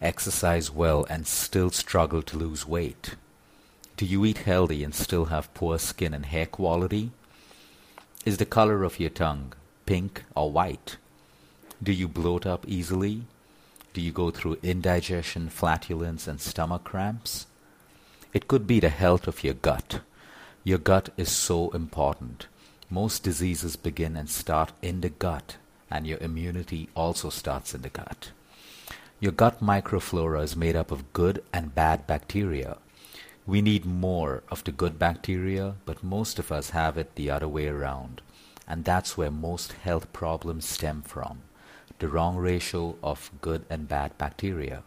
exercise well and still struggle to lose weight? Do you eat healthy and still have poor skin and hair quality? Is the color of your tongue pink or white? Do you bloat up easily? Do you go through indigestion, flatulence, and stomach cramps? It could be the health of your gut. Your gut is so important. Most diseases begin and start in the gut, and your immunity also starts in the gut. Your gut microflora is made up of good and bad bacteria. We need more of the good bacteria, but most of us have it the other way around. And that's where most health problems stem from the wrong ratio of good and bad bacteria.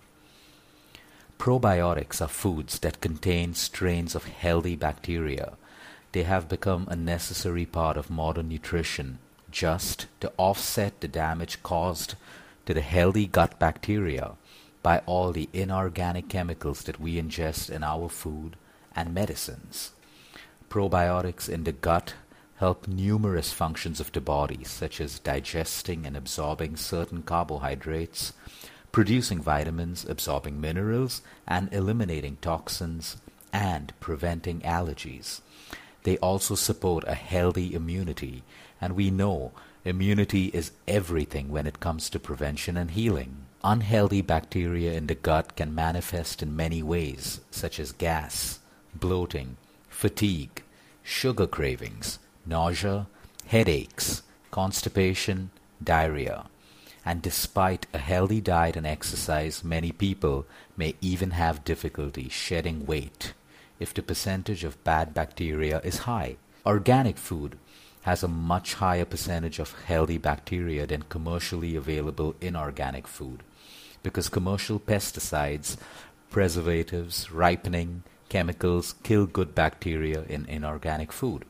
Probiotics are foods that contain strains of healthy bacteria. They have become a necessary part of modern nutrition just to offset the damage caused to the healthy gut bacteria by all the inorganic chemicals that we ingest in our food and medicines. Probiotics in the gut help numerous functions of the body, such as digesting and absorbing certain carbohydrates, producing vitamins, absorbing minerals, and eliminating toxins, and preventing allergies. They also support a healthy immunity, and we know immunity is everything when it comes to prevention and healing. Unhealthy bacteria in the gut can manifest in many ways, such as gas, bloating, fatigue, sugar cravings, nausea, headaches, constipation, diarrhea. And despite a healthy diet and exercise, many people may even have difficulty shedding weight if the percentage of bad bacteria is high. Organic food has a much higher percentage of healthy bacteria than commercially available inorganic food because commercial pesticides, preservatives, ripening, chemicals kill good bacteria in inorganic food.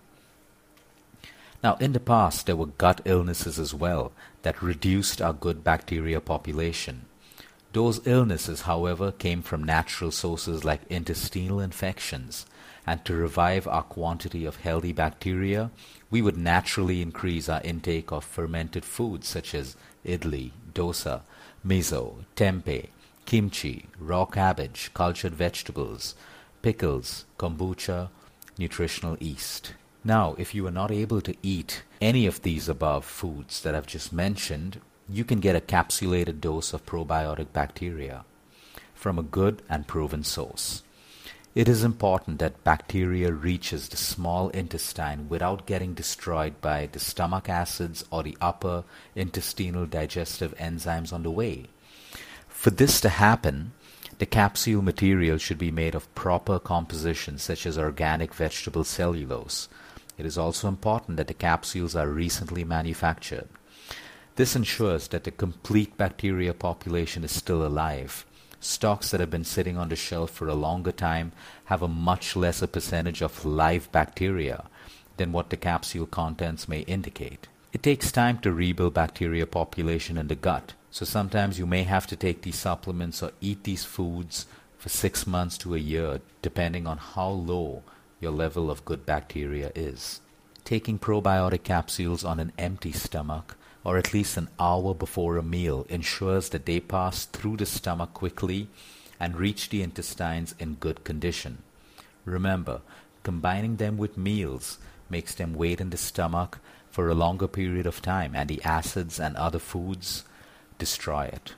Now, in the past, there were gut illnesses as well that reduced our good bacteria population. Those illnesses, however, came from natural sources like intestinal infections, and to revive our quantity of healthy bacteria, we would naturally increase our intake of fermented foods such as idli, dosa, miso, tempeh, kimchi, raw cabbage, cultured vegetables, pickles, kombucha, nutritional yeast. Now, if you are not able to eat any of these above foods that I've just mentioned, you can get a capsulated dose of probiotic bacteria from a good and proven source. It is important that bacteria reaches the small intestine without getting destroyed by the stomach acids or the upper intestinal digestive enzymes on the way. For this to happen, the capsule material should be made of proper composition such as organic vegetable cellulose, it is also important that the capsules are recently manufactured. This ensures that the complete bacteria population is still alive. Stocks that have been sitting on the shelf for a longer time have a much lesser percentage of live bacteria than what the capsule contents may indicate. It takes time to rebuild bacteria population in the gut, so sometimes you may have to take these supplements or eat these foods for six months to a year, depending on how low your level of good bacteria is. Taking probiotic capsules on an empty stomach or at least an hour before a meal ensures that they pass through the stomach quickly and reach the intestines in good condition. Remember, combining them with meals makes them wait in the stomach for a longer period of time and the acids and other foods destroy it.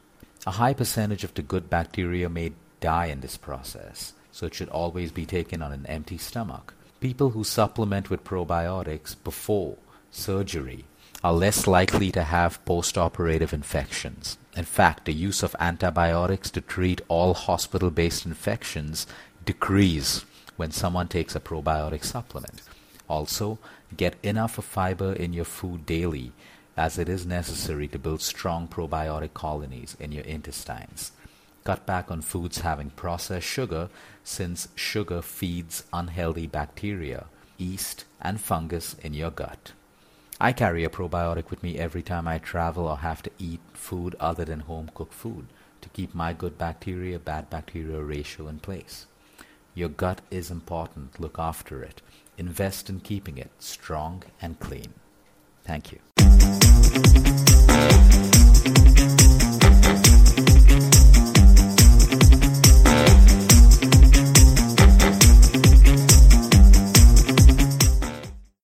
A high percentage of the good bacteria may die in this process so it should always be taken on an empty stomach. People who supplement with probiotics before surgery are less likely to have postoperative infections. In fact, the use of antibiotics to treat all hospital-based infections decrease when someone takes a probiotic supplement. Also, get enough fiber in your food daily as it is necessary to build strong probiotic colonies in your intestines. Cut back on foods having processed sugar since sugar feeds unhealthy bacteria, yeast, and fungus in your gut. I carry a probiotic with me every time I travel or have to eat food other than home cooked food to keep my good bacteria bad bacteria ratio in place. Your gut is important. Look after it. Invest in keeping it strong and clean. Thank you.